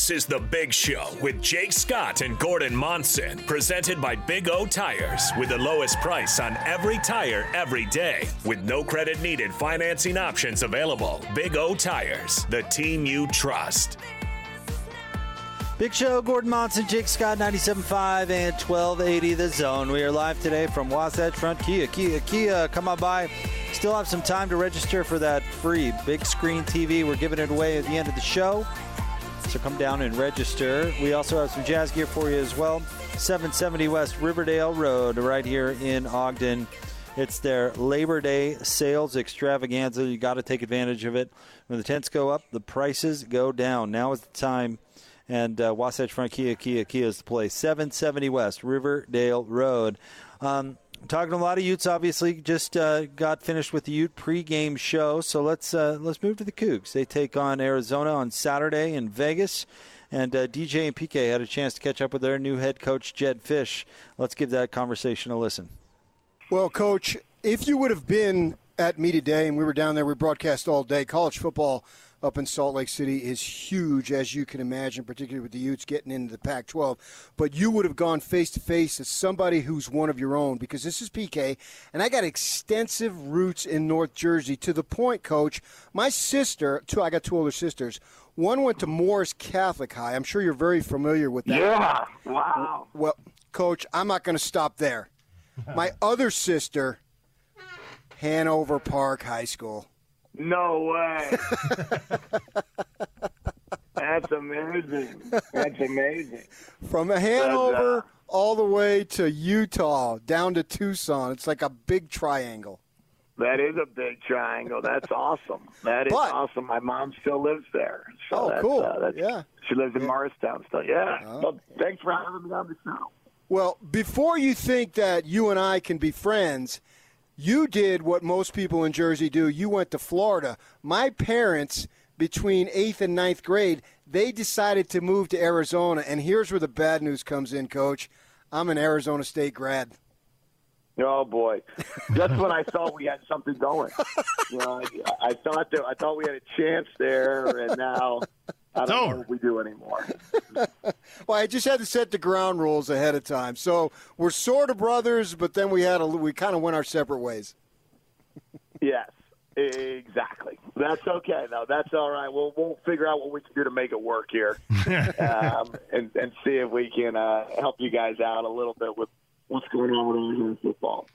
This is The Big Show with Jake Scott and Gordon Monson, presented by Big O Tires, with the lowest price on every tire every day, with no credit needed financing options available. Big O Tires, the team you trust. Big Show, Gordon Monson, Jake Scott, 97.5 and 1280 The Zone. We are live today from Wasatch Front Kia. Kia, Kia, come on by. Still have some time to register for that free big screen TV. We're giving it away at the end of the show. So come down and register. We also have some jazz gear for you as well. 770 West Riverdale Road, right here in Ogden. It's their Labor Day sales extravaganza. You got to take advantage of it. When the tents go up, the prices go down. Now is the time and uh, Wasatch Front Kia, Kia, Kia is the place. 770 West, Riverdale Road. Um, talking to a lot of Utes, obviously, just uh, got finished with the Ute pregame show. So let's uh, let's move to the Cougs. They take on Arizona on Saturday in Vegas. And uh, DJ and PK had a chance to catch up with their new head coach, Jedd Fisch. Let's give that conversation a listen. Well, Coach, if you would have been at me today, and we were down there, we broadcast all day, college football – up in Salt Lake City is huge, as you can imagine, particularly with the Utes getting into the Pac 12. But you would have gone face to face as somebody who's one of your own because this is PK, and I got extensive roots in North Jersey to the point, coach. My sister, two, I got two older sisters. One went to Morris Catholic High. I'm sure you're very familiar with that. Yeah, wow. Well, coach, I'm not going to stop there. My other sister, Hanover Park High School. No way. That's amazing. That's amazing. From Hanover uh, all the way to Utah, down to Tucson. It's like a big triangle. That is a big triangle. That's awesome. That is but, awesome. My mom still lives there. So oh, that's, cool. Uh, that's, yeah. She lives in yeah. Morristown still. Yeah. Oh. Well, thanks for having me on the show. Well, before you think that you and I can be friends, you did what most people in Jersey do. You went to Florida. My parents, between eighth and ninth grade, they decided to move to Arizona. And here's where the bad news comes in, Coach. I'm an Arizona State grad. Oh boy, that's when I thought we had something going. You know, I, I thought that I thought we had a chance there, and now I don't know what we do anymore. well, I just had to set the ground rules ahead of time. So we're sort of brothers, but then we had a we kind of went our separate ways. yes, exactly. That's okay though. That's all right. We'll we'll figure out what we can do to make it work here, um, and and see if we can uh, help you guys out a little bit with what's going on with our football.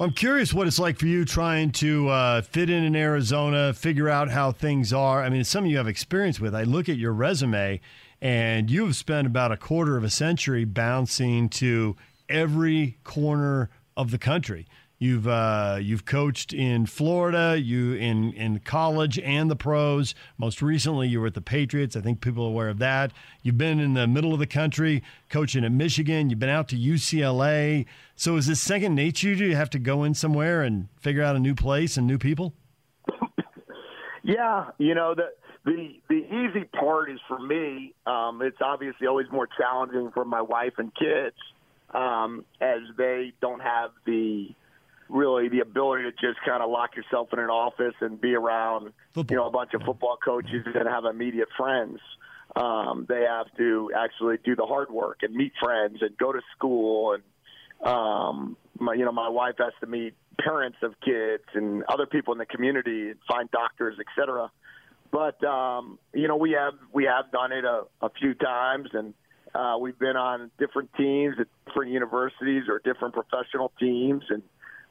I'm curious what it's like for you trying to uh, fit in in Arizona, figure out how things are. I mean, it's something you have experience with. I look at your resume, and you have spent about a quarter of a century bouncing to every corner of the country. You've uh, you've coached in Florida, you in in college and the pros. Most recently, you were at the Patriots. I think people are aware of that. You've been in the middle of the country coaching at Michigan. You've been out to UCLA. So is this second nature? Do you have to go in somewhere and figure out a new place and new people? yeah, you know the the the easy part is for me. Um, it's obviously always more challenging for my wife and kids um, as they don't have the really the ability to just kind of lock yourself in an office and be around football. you know a bunch of football coaches and have immediate friends. Um, they have to actually do the hard work and meet friends and go to school and um, my you know my wife has to meet parents of kids and other people in the community and find doctors, etc. But um, you know we have we have done it a, a few times and. Uh, we've been on different teams at different universities or different professional teams, and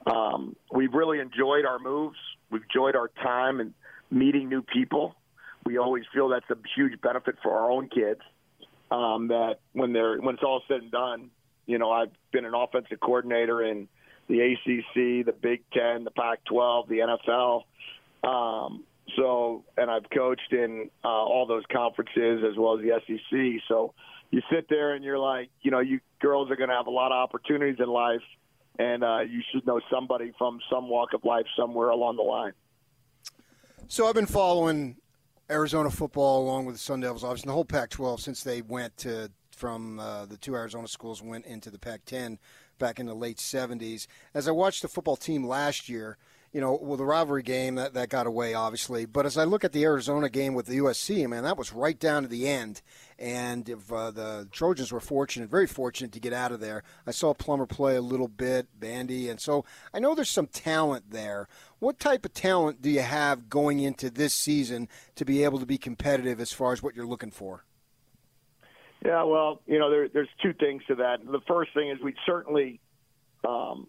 um, we've really enjoyed our moves. We've enjoyed our time and meeting new people. We always feel that's a huge benefit for our own kids. Um, that when they're when it's all said and done, you know, I've been an offensive coordinator in the ACC, the Big Ten, the Pac-12, the NFL. Um, so, and I've coached in uh, all those conferences as well as the SEC. So, you sit there and you're like, you know, you girls are going to have a lot of opportunities in life and uh, you should know somebody from some walk of life somewhere along the line. So I've been following Arizona football along with the Sun Devils, obviously the whole Pac-12 since they went to from uh, the two Arizona schools went into the Pac-10 back in the late 70s. As I watched the football team last year, you know, well, the rivalry game that, that got away, obviously. But as I look at the Arizona game with the USC, man, that was right down to the end. And if uh, the Trojans were fortunate, very fortunate to get out of there, I saw Plummer play a little bit, Bandy, and so I know there's some talent there. What type of talent do you have going into this season to be able to be competitive as far as what you're looking for? Yeah, well, you know, there, there's two things to that. The first thing is we certainly, um,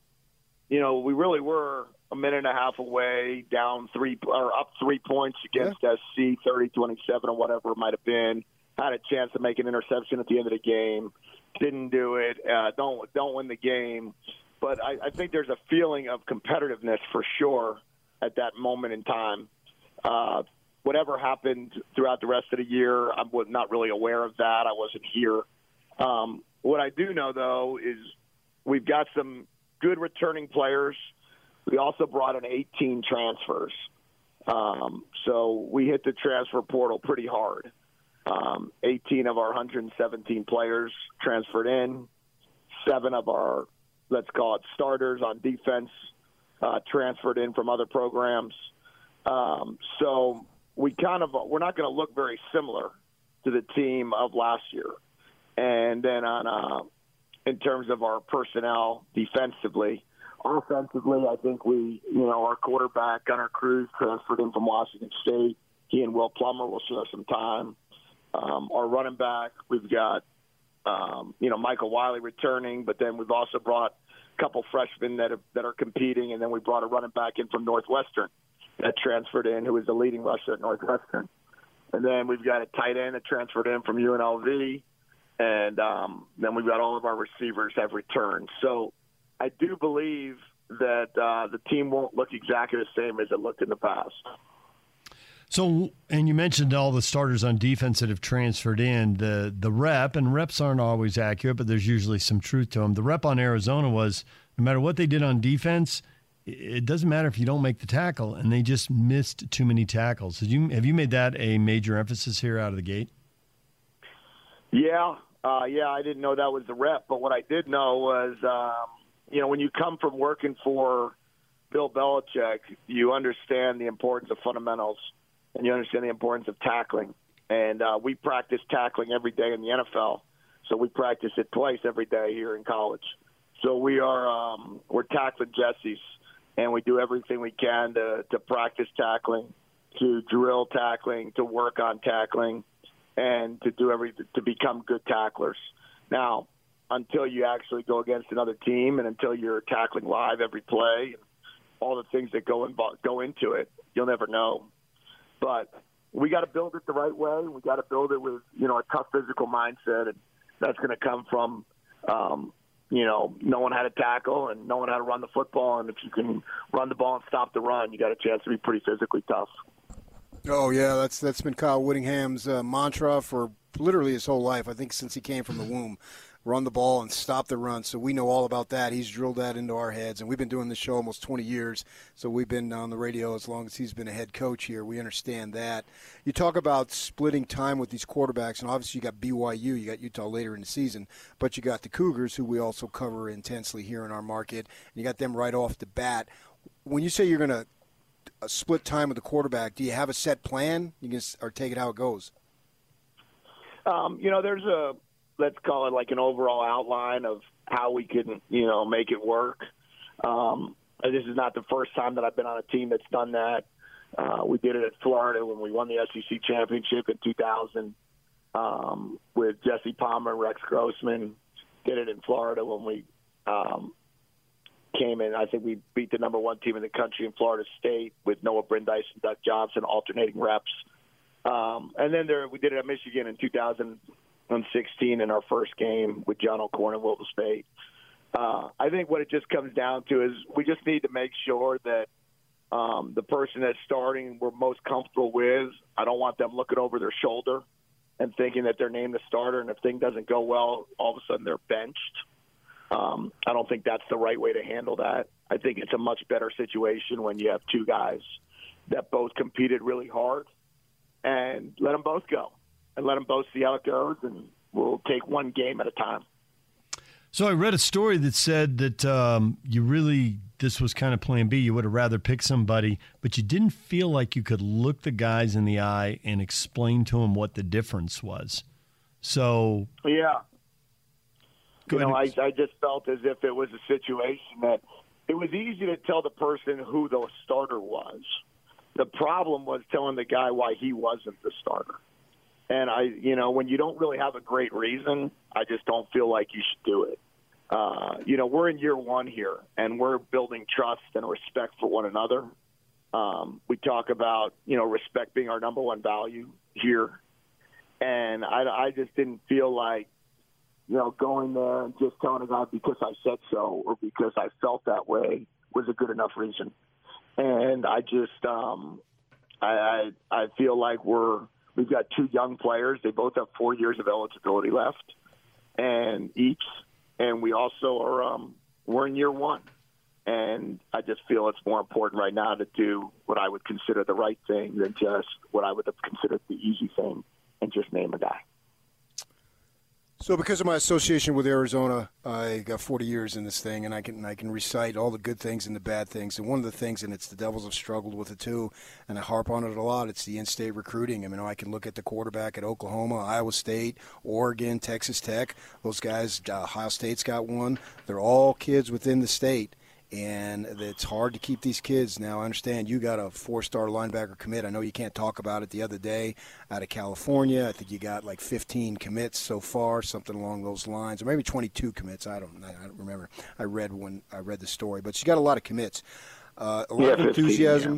you know, we really were a minute and a half away, down three or up three points against yeah. SC, 30 27 or whatever it might have been. Had a chance to make an interception at the end of the game, didn't do it. Uh, don't don't win the game, but I, I think there's a feeling of competitiveness for sure at that moment in time. Uh, whatever happened throughout the rest of the year, I'm not really aware of that. I wasn't here. Um, what I do know though is we've got some good returning players we also brought in 18 transfers. Um, so we hit the transfer portal pretty hard. Um, 18 of our 117 players transferred in. Seven of our, let's call it starters on defense, uh, transferred in from other programs. Um, so we kind of we're not going to look very similar to the team of last year. And then on uh, in terms of our personnel defensively, Offensively, I think we, you know, our quarterback Gunner Cruz transferred in from Washington State. He and Will Plummer will share some time. Um, our running back, we've got, um, you know, Michael Wiley returning, but then we've also brought a couple freshmen that are, that are competing, and then we brought a running back in from Northwestern that transferred in, who was the leading rusher at Northwestern. And then we've got a tight end that transferred in from UNLV, and um, then we've got all of our receivers have returned. So I do believe that uh, the team won't look exactly the same as it looked in the past. So, and you mentioned all the starters on defense that have transferred in. The the rep and reps aren't always accurate, but there's usually some truth to them. The rep on Arizona was no matter what they did on defense, it doesn't matter if you don't make the tackle, and they just missed too many tackles. Have you have you made that a major emphasis here out of the gate? Yeah, uh, yeah, I didn't know that was the rep, but what I did know was um, you know, when you come from working for Bill Belichick, you understand the importance of fundamentals and you understand the importance of tackling. And uh, we practice tackling every day in the NFL, so we practice it twice every day here in college. So we are um, we're tackling Jesse's, and we do everything we can to to practice tackling, to drill tackling, to work on tackling, and to do everything to become good tacklers. Now, until you actually go against another team and until you're tackling live every play and all the things that go in, go into it, you'll never know. But we got to build it the right way. We got to build it with you know a tough physical mindset, and that's going to come from um, you know knowing how to tackle and knowing how to run the football. And if you can run the ball and stop the run, you got a chance to be pretty physically tough. Oh yeah, that's that's been Kyle Whittingham's uh, mantra for literally his whole life. I think since he came from the womb run the ball and stop the run. So we know all about that. He's drilled that into our heads, and we've been doing this show almost 20 years. So we've been on the radio as long as he's been a head coach here. We understand that. You talk about splitting time with these quarterbacks, and obviously you got BYU, you got Utah later in the season, but you got the Cougars, who we also cover intensely here in our market, and you got them right off the bat. When you say you're going to uh, split time with the quarterback, do you have a set plan? You can or take it how it goes. Um, you know, there's a let's call it like an overall outline of how we can, you know, make it work. Um, this is not the first time that I've been on a team that's done that. Uh, we did it at Florida when we won the SEC championship in 2000 um, with Jesse Palmer and Rex Grossman. Did it in Florida when we um, came in. I think we beat the number one team in the country in Florida State with Noah Brindise and Doug Johnson alternating reps. Um, and then there, we did it at Michigan in 2000 on 16 in our first game with John O'Korn and Wilton Speight. Uh, I think what it just comes down to is we just need to make sure that um, the person that's starting we're most comfortable with. I don't want them looking over their shoulder and thinking that they're named the starter, and if thing doesn't go well, all of a sudden they're benched. Um, I don't think that's the right way to handle that. I think it's a much better situation when you have two guys that both competed really hard and let them both go and let them both see how it goes, and we'll take one game at a time. So I read a story that said that um, you really this was kind of plan B. You would have rather picked somebody, but you didn't feel like you could look the guys in the eye and explain to them what the difference was. So yeah, you know, I. I just felt as if it was a situation that it was easy to tell the person who the starter was. The problem was telling the guy why he wasn't the starter. And I, you know, when you don't really have a great reason, I just don't feel like you should do it. Uh, you know, we're in year one here, and we're building trust and respect for one another. Um, we talk about, you know, respect being our number one value here. And I, I just didn't feel like you know, going there and just telling a guy because I said so or because I felt that way was a good enough reason. And I just, um, I, I, I feel like we're we've got two young players. They both have four years of eligibility left, and each, and we also are um, we're in year one. And I just feel it's more important right now to do what I would consider the right thing than just what I would have considered the easy thing and just name a guy. So, because of my association with Arizona, I got 40 years in this thing, and I can I can recite all the good things and the bad things. And one of the things, and it's the Devils have struggled with it too, and I harp on it a lot. It's the in-state recruiting. I mean, I can look at the quarterback at Oklahoma, Iowa State, Oregon, Texas Tech. Those guys, uh, Ohio State's got one. They're all kids within the state and it's hard to keep these kids. Now, I understand you got a four-star linebacker commit. I know you can't talk about it the other day out of California. I think you got like 15 commits so far, something along those lines, or maybe 22 commits. I don't, I don't remember. I read when I read the story, but you got a lot of commits. Uh, a lot Yeah, of 15, enthusiasm.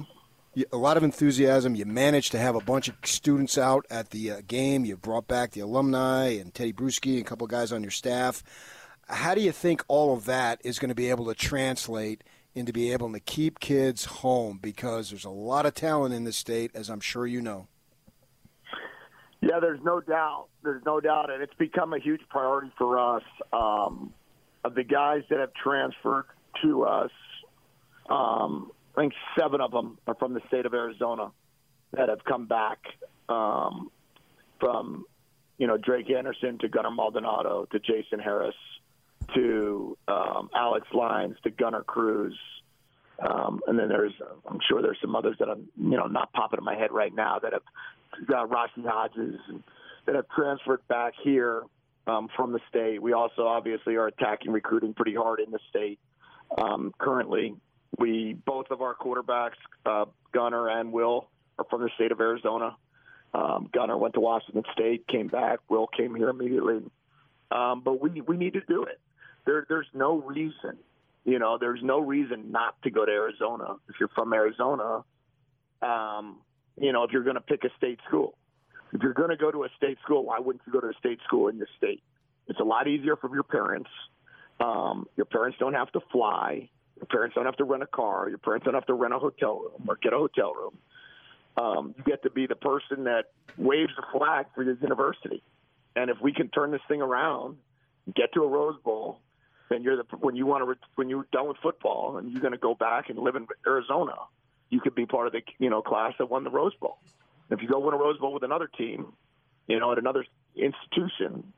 You- A lot of enthusiasm. You managed to have a bunch of students out at the uh, game. You brought back the alumni and Teddy Bruschi and a couple of guys on your staff how do you think all of that is going to be able to translate into be able to keep kids home because there's a lot of talent in this state as i'm sure you know Yeah, there's no doubt. There's no doubt, and it's become a huge priority for us. Um, of the guys that have transferred to us, um, I think seven of them are from the state of Arizona that have come back um, from, you know, Drake Anderson to Gunner Maldonado to Jason Harris to um, Alex Lines to Gunner Cruz. Um, and then there's, I'm sure there's some others that I'm, you know, not popping in my head right now that have got Rossi Hodges and that have transferred back here um, from the state. We also obviously are attacking recruiting pretty hard in the state um, currently. We both of our quarterbacks, uh, Gunner and Will, are from the state of Arizona. Um, Gunner went to Washington State, came back. Will came here immediately. Um, but we we need to do it. There there's no reason, you know, there's no reason not to go to Arizona if you're from Arizona. Um, you know, if you're going to pick a state school, if you're going to go to a state school, why wouldn't you go to a state school in your state? It's a lot easier for your parents. Um, your parents don't have to fly. Your parents don't have to rent a car. Your parents don't have to rent a hotel room or get a hotel room. Um, you get to be the person that waves the flag for your university. And if we can turn this thing around, get to a Rose Bowl, then you're the when you want to when you're done with football and you're going to go back and live in Arizona, you could be part of the you know class that won the Rose Bowl. If you go win a Rose Bowl with another team, you know, at another institution,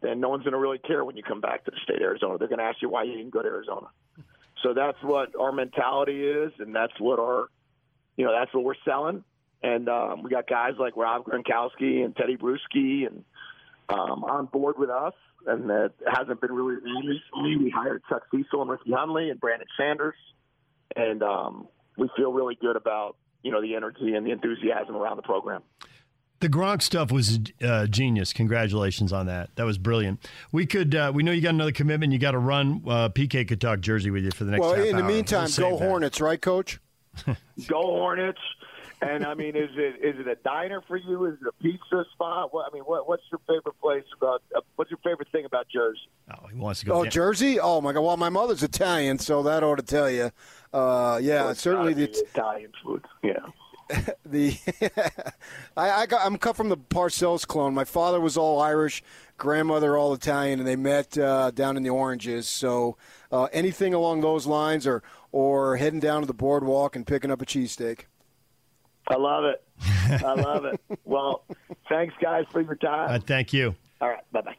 then no one's going to really care when you come back to the state of Arizona. They're going to ask you why you didn't go to Arizona. So that's what our mentality is, and that's what our, you know, that's what we're selling. And um, we got guys like Rob Gronkowski and Teddy Bruschi and um, on board with us, and that hasn't been really recently. We hired Chuck Cecil and Ricky Hunley and Brandon Sanders, and um, we feel really good about you know the energy and the enthusiasm around the program. The Gronk stuff was uh, genius. Congratulations on that. That was brilliant. We could, uh, we know you got another commitment. You got to run. Uh, PK could talk Jersey with you for the next. well half in the hour. meantime We'll save go that. hornets right coach Go Hornets! And I mean, is it is it a diner for you? Is it a pizza spot? What, I mean, what, what's your favorite place about? Uh, what's your favorite thing about Jersey? Oh, he wants to go. oh down. jersey oh my god well my mother's italian so that ought to tell you uh, yeah Well, certainly gotta the Italian food. Yeah. the I, I got, I'm cut from the Parcells clone. My father was all Irish, grandmother all Italian, and they met uh, down in the Oranges. So uh, anything along those lines, or or heading down to the boardwalk and picking up a cheesesteak. I love it. I love it. Well, thanks guys for your time. Uh, thank you. All right. Bye bye.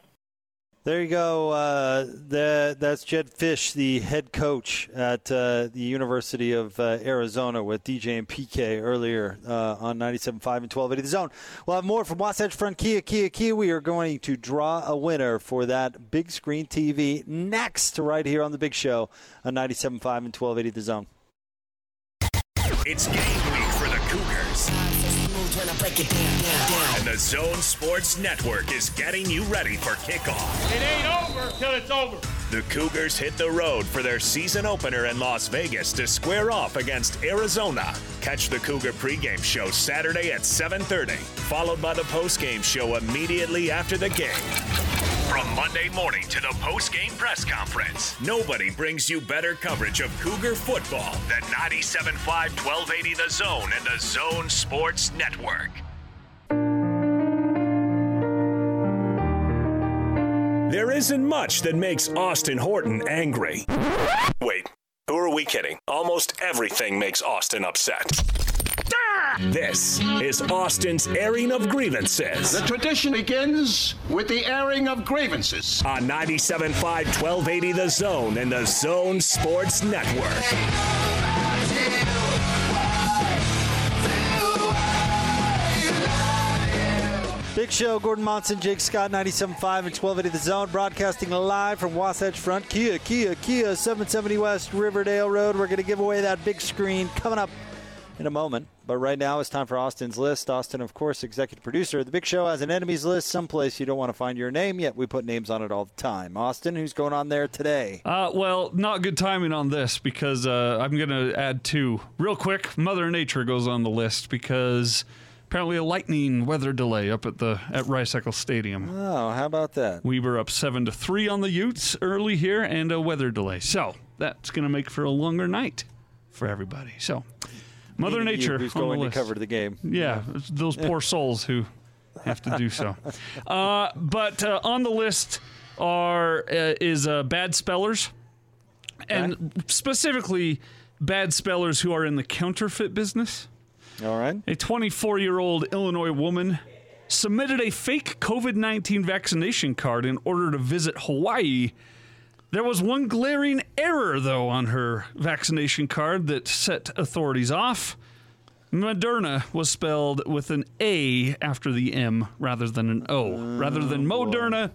There you go. Uh, the, that's Jedd Fisch, the head coach at uh, the University of uh, Arizona with DJ and PK earlier uh, on 97.5 and 1280 The Zone. We'll have more from Wasatch Front Kia, Kia, Kia. We are going to draw a winner for that big screen TV next, right here on the big show on 97.5 and 1280 The Zone. It's game week for the Cougars. And the Zone Sports Network is getting you ready for kickoff. It ain't over till it's over. The Cougars hit the road for their season opener in Las Vegas to square off against Arizona. Catch the Cougar pregame show Saturday at 7:30, followed by the postgame show immediately after the game. From Monday morning to the post-game press conference, nobody brings you better coverage of Cougar football than 97.5 1280 The Zone and the Zone Sports Network. There isn't much that makes Austin Horton angry. Wait, who are we kidding? Almost everything makes Austin upset. This is Austin's airing of grievances. The tradition begins with the airing of grievances. On 97.5 1280 The Zone and the Zone Sports Network. Big Show, Gordon Monson, Jake Scott, 97.5 and 1280 The Zone, broadcasting live from Wasatch Front. Kia, Kia, Kia, 770 West Riverdale Road. We're going to give away that big screen coming up in a moment. But right now it's time for Austin's list. Austin, of course, executive producer of The Big Show, has an enemies list someplace you don't want to find your name, yet we put names on it all the time. Austin, who's going on there today? Uh, well, not good timing on this because uh, I'm going to add two. Real quick, Mother Nature goes on the list because apparently a lightning weather delay up at the at Rice Eccles Stadium. Oh, how about that? We were up seven to three on the Utes early here, and a weather delay. So that's going to make for a longer night for everybody. So Mother Meaning you, Nature who's going the to cover the game. Yeah, those poor souls who have to do so. Uh, but uh, on the list are uh, is uh, bad spellers, and specifically bad spellers who are in the counterfeit business. All right. A 24 year old Illinois woman submitted a fake COVID 19 vaccination card in order to visit Hawaii. There was one glaring error, though, on her vaccination card that set authorities off. Moderna was spelled with an A after the M rather than an O. rather than oh, Moderna,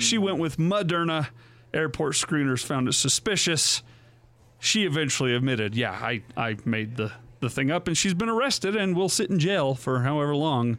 she went with Moderna. Airport screeners found it suspicious. She eventually admitted, yeah, I, I made the, the thing up, and she's been arrested and will sit in jail for however long.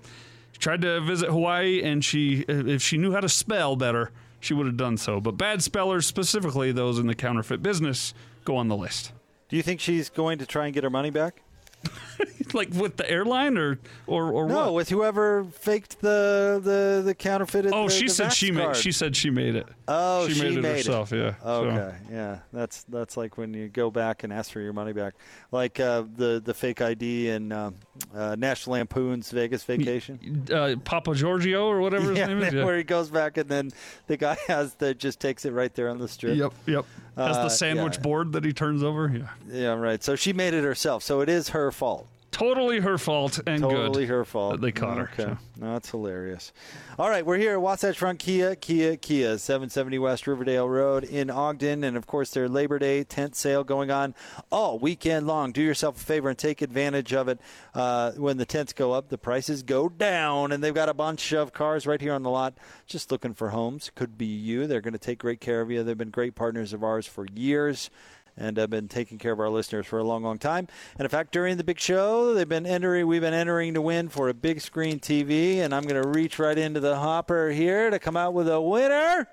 She tried to visit Hawaii, and she, if she knew how to spell better, she would have done so. But bad spellers, specifically those in the counterfeit business, go on the list. Do you think she's going to try and get her money back? like with the airline or or, or No, what? with whoever faked the the, the counterfeited. Oh, the, she the said she Vax made. She said she made it. Oh, she, she made it made it. herself. Yeah. So- Okay, yeah, that's that's like when you go back and ask for your money back, like uh, the the fake ID and um, uh, National Lampoon's Vegas Vacation. uh, Papa Giorgio or whatever his yeah, name is. Yeah. where he goes back and then the guy has the just takes it right there on the strip. Yep. Yep. Has Uh, the sandwich yeah. board that he turns over. Yeah. Yeah, right. So she made it herself. So it is her fault. Totally her fault and Totally good. her fault. that they caught her, Okay. so. No, that's hilarious. All right, we're here at Wasatch Front Kia, Kia, Kia, 770 West Riverdale Road in Ogden. And of course, their Labor Day tent sale going on all weekend long. Do yourself a favor and take advantage of it. Uh, when the tents go up, the prices go down. And they've got a bunch of cars right here on the lot just looking for homes. Could be you. They're going to take great care of you. They've been great partners of ours for years and have been taking care of our listeners for a long, long time. And in fact, during the big show, they've been entering. We've been entering to win for a big screen TV, and I'm going to reach right into the hopper here to come out with a winner.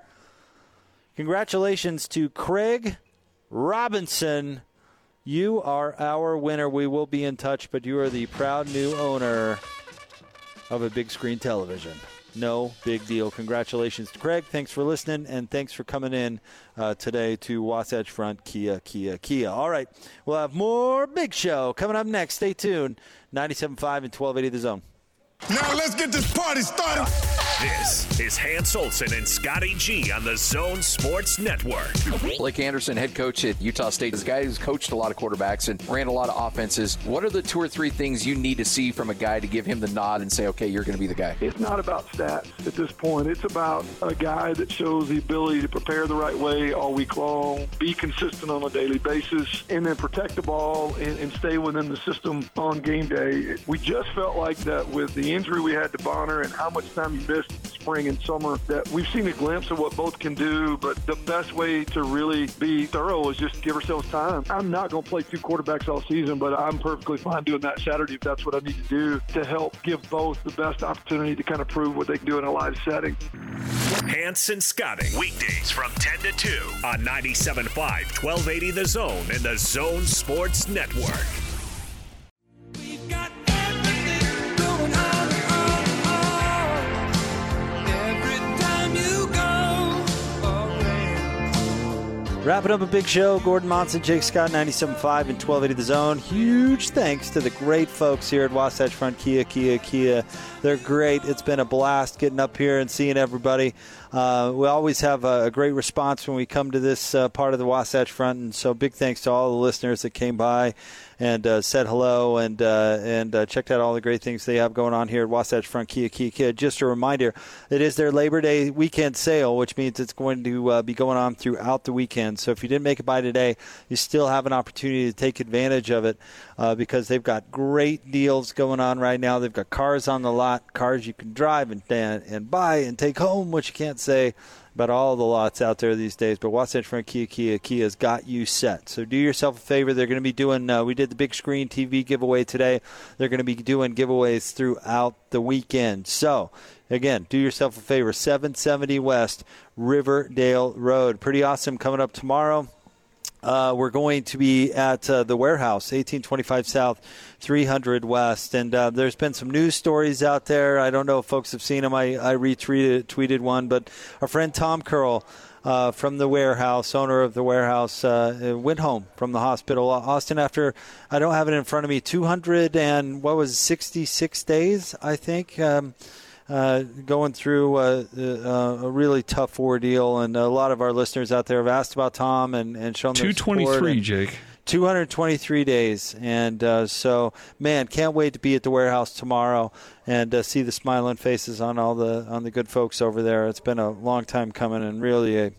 Congratulations to Craig Robinson. You are our winner. We will be in touch, but you are the proud new owner of a big screen television. No big deal. Congratulations to Craig. Thanks for listening, and thanks for coming in uh, today to Wasatch Front Kia, Kia, Kia. All right, we'll have more big show coming up next. Stay tuned. 97.5 and 1280 The Zone. Now let's get this party started. This is Hans Olsen and Scotty G on the Zone Sports Network. Blake Anderson, head coach at Utah State, is a guy who's coached a lot of quarterbacks and ran a lot of offenses. What are the two or three things you need to see from a guy to give him the nod and say, okay, you're going to be the guy? It's not about stats at this point. It's about a guy that shows the ability to prepare the right way all week long, be consistent on a daily basis, and then protect the ball and, and stay within the system on game day. We just felt like that with the injury we had to Bonner and how much time he missed spring and summer that we've seen a glimpse of what both can do, but the best way to really be thorough is just give ourselves time. I'm not going to play two quarterbacks all season, but I'm perfectly fine doing that Saturday if that's what I need to do to help give both the best opportunity to kind of prove what they can do in a live setting. Hans and Scotty, weekdays from 10 to 2 on 97.5, 1280 The Zone and the Zone Sports Network. Wrapping up a big show. Gordon Monson, Jake Scott, 97.5 and 1280 The Zone. Huge thanks to the great folks here at Wasatch Front Kia, Kia, Kia. They're great. It's been a blast getting up here and seeing everybody. Uh, we always have a, a, great response when we come to this uh, part of the Wasatch Front, and so big thanks to all the listeners that came by and uh, said hello and uh, and uh, checked out all the great things they have going on here at Wasatch Front Kia Kia Kia. Just a reminder, it is their Labor Day weekend sale, which means it's going to uh, be going on throughout the weekend. So if you didn't make it by today, you still have an opportunity to take advantage of it because they've got great deals going on right now. They've got cars on the lot, cars you can drive and and buy and take home, which you can't say about all the lots out there these days. But Wasatch Front Kia Kia Kia's got you set. So do yourself a favor. They're going to be doing. Uh, we did the big screen TV giveaway today. They're going to be doing giveaways throughout the weekend. So again, do yourself a favor. 770 West Riverdale Road. Pretty awesome coming up tomorrow. Uh, we're going to be at uh, the warehouse, 1825 South, 300 West. And uh, there's been some news stories out there. I don't know if folks have seen them. I, I retweeted tweeted one, but our friend Tom Curl. Uh, from the warehouse, owner of the warehouse, uh, went home from the hospital. Austin, after I don't have it in front of me, 200 and what was it, 66 days, I think. Um, uh, going through a, a, really tough ordeal, and a lot of our listeners out there have asked about Tom and, and shown two twenty three, Jake. 223 days, and uh, so man, can't wait to be at the warehouse tomorrow and uh, see the smiling faces on all the on the good folks over there. It's been a long time coming, and really a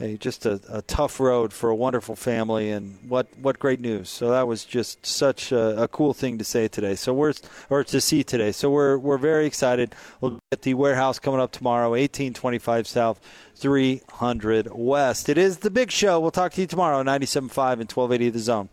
a just a, a, tough road for a wonderful family, and what what great news! So that was just such a, a, cool thing to say today. So we're or to see today. So we're we're very excited. We'll get the warehouse coming up tomorrow, eighteen twenty five South, three hundred West. It is the big show. We'll talk to you tomorrow, 97.5 and twelve eighty The Zone.